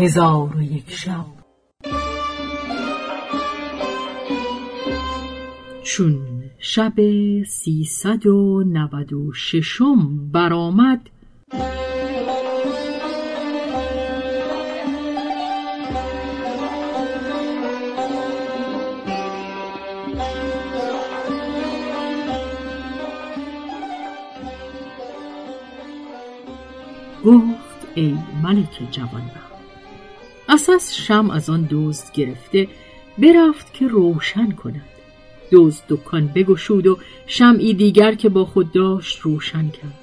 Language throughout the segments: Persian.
هزار و یک شب. چون شب سیصد و نود و ششم برآمد گفت ای ملک جوانبخت اساس شم از آن دزد گرفته برفت که روشن کند. دزد دکان بگشود و شمعی دیگر که با خود داشت روشن کرد.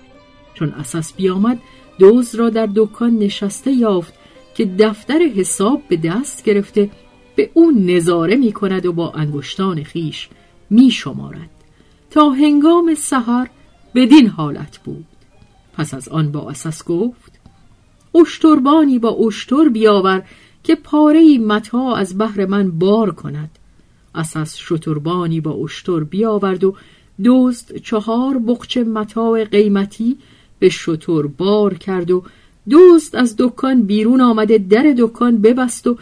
چون اساس بیامد دزد را در دکان نشسته یافت که دفتر حساب به دست گرفته به او نظاره می کند و با انگشتان خیش می شمارد. تا هنگام سحر بدین حالت بود. پس از آن با اساس گفت اشتربانی با اشتر بیاور که پاره متا از بحر من بار کند. اساس شتربانی با اشتر بیاورد و دزد چهار بخچه متاع قیمتی به شتر بار کرد و دوست از دکان بیرون آمده در دکان ببست و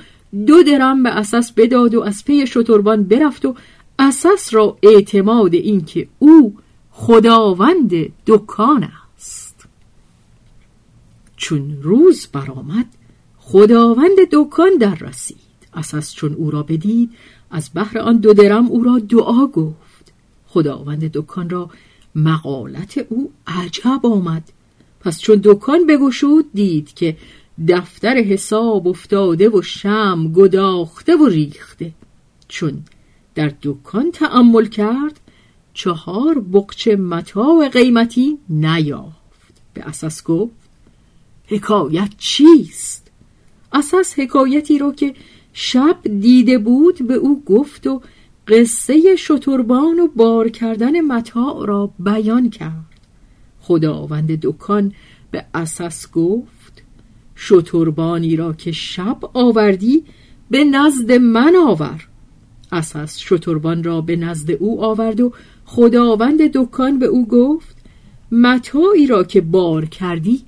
دو درم به اساس بداد و از پی شتربان برفت و اساس را اعتماد اینکه او خداوند دکان است. چون روز برآمد خداوند دکان در رسید. اساس چون او را بدید از بحر آن دو درم او را دعا گفت. خداوند دکان را مقالت او عجب آمد. پس چون دکان بگشود دید که دفتر حساب افتاده و شم گداخته و ریخته. چون در دکان تعمل کرد چهار بقچه متاع قیمتی نیافت. به اساس گفت حکایت چیست؟ اساس حکایتی رو که شب دیده بود به او گفت و قصه شتربان و بار کردن متاع را بیان کرد خداوند دکان به اساس گفت شتربانی را که شب آوردی به نزد من آور اساس شتربان را به نزد او آورد و خداوند دکان به او گفت متاعی را که بار کردی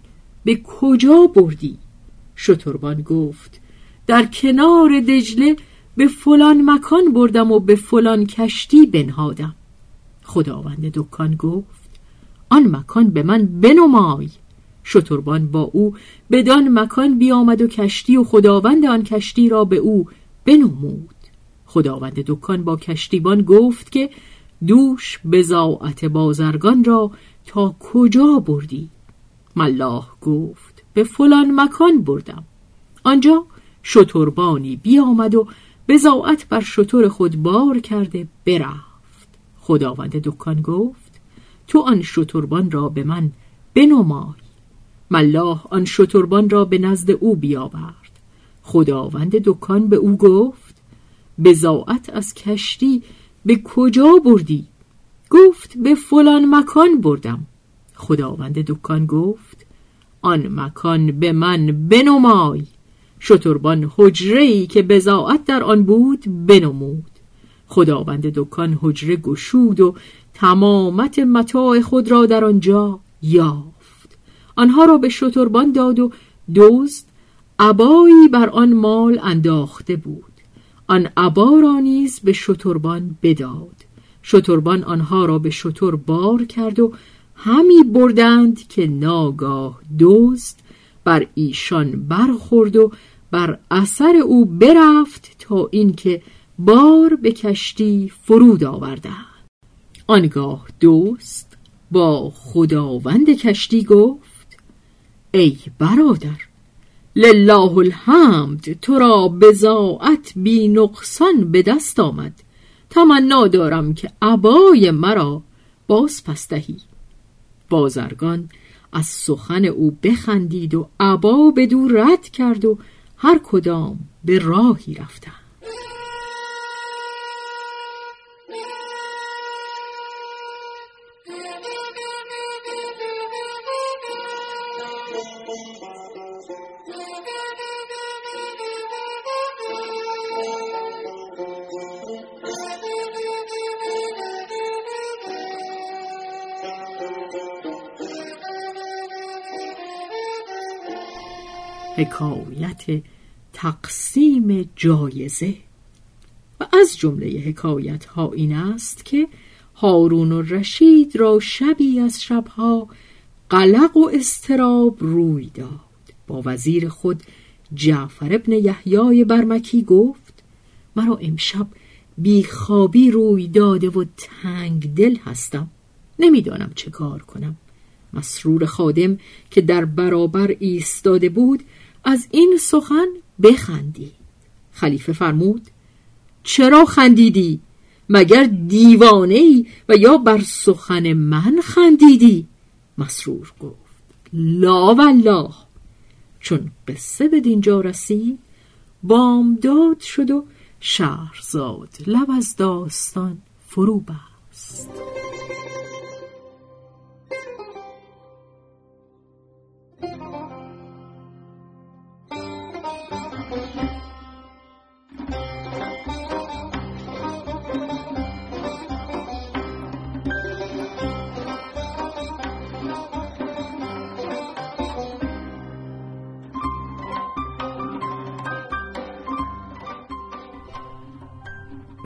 به کجا بردی؟ شتربان گفت در کنار دجله به فلان مکان بردم و به فلان کشتی بنهادم. خداوند دکان گفت آن مکان به من بنمای. شتربان با او بدان مکان بیامد و کشتی و خداوند آن کشتی را به او بنمود. خداوند دکان با کشتیبان گفت که دوش بزاعت بازرگان را تا کجا بردی؟ ملاح گفت به فلان مکان بردم. آنجا شتربانی بیامد و بزاعت بر شتر خود بار کرده برفت. خداوند دکان گفت تو آن شتربان را به من بنمای. ملاح آن شتربان را به نزد او بیاورد. خداوند دکان به او گفت بزاعت از کشتی به کجا بردی؟ گفت به فلان مکان بردم. خداوند دکان گفت آن مکان به من بنمای. شتربان حجره ای که بزاعت در آن بود بنمود. خداوند دکان حجره گشود و تمامت متاع خود را در آنجا یافت. آنها را به شتربان داد و دزد عبایی بر آن مال انداخته بود. آن عبا را نیز به شتربان بداد. شتربان آنها را به شتر بار کرد و همی بردند که ناگاه دزد بر ایشان برخورد و بر اثر او برفت تا اینکه بار به کشتی فرود آوردند. آنگاه دوست با خداوند کشتی گفت ای برادر لله الحمد تو را بزاعت بی نقصان به دست آمد. تمنا دارم که عبای مرا باز پستهی بازرگان از سخن او بخندید و عبا به دور رد کرد و هر کدام به راهی رفتند. حکایت تقسیم جایزه. و از جمله حکایت ها این است که هارون و رشید را شبی از شبها قلق و استراب روی داد. با وزیر خود جعفر ابن یحیای برمکی گفت مرا امشب بیخوابی روی داده و تنگ دل هستم. نمی‌دانم چه کار کنم. مسرور خادم که در برابر ایستاده بود از این سخن بخندید خلیفه فرمود چرا خندیدی؟ مگر دیوانه ای و یا بر سخن من خندیدی؟ مسرور گفت لا والله. چون قصه به دینجا رسید بامداد شد و شهرزاد لب از داستان فرو بست.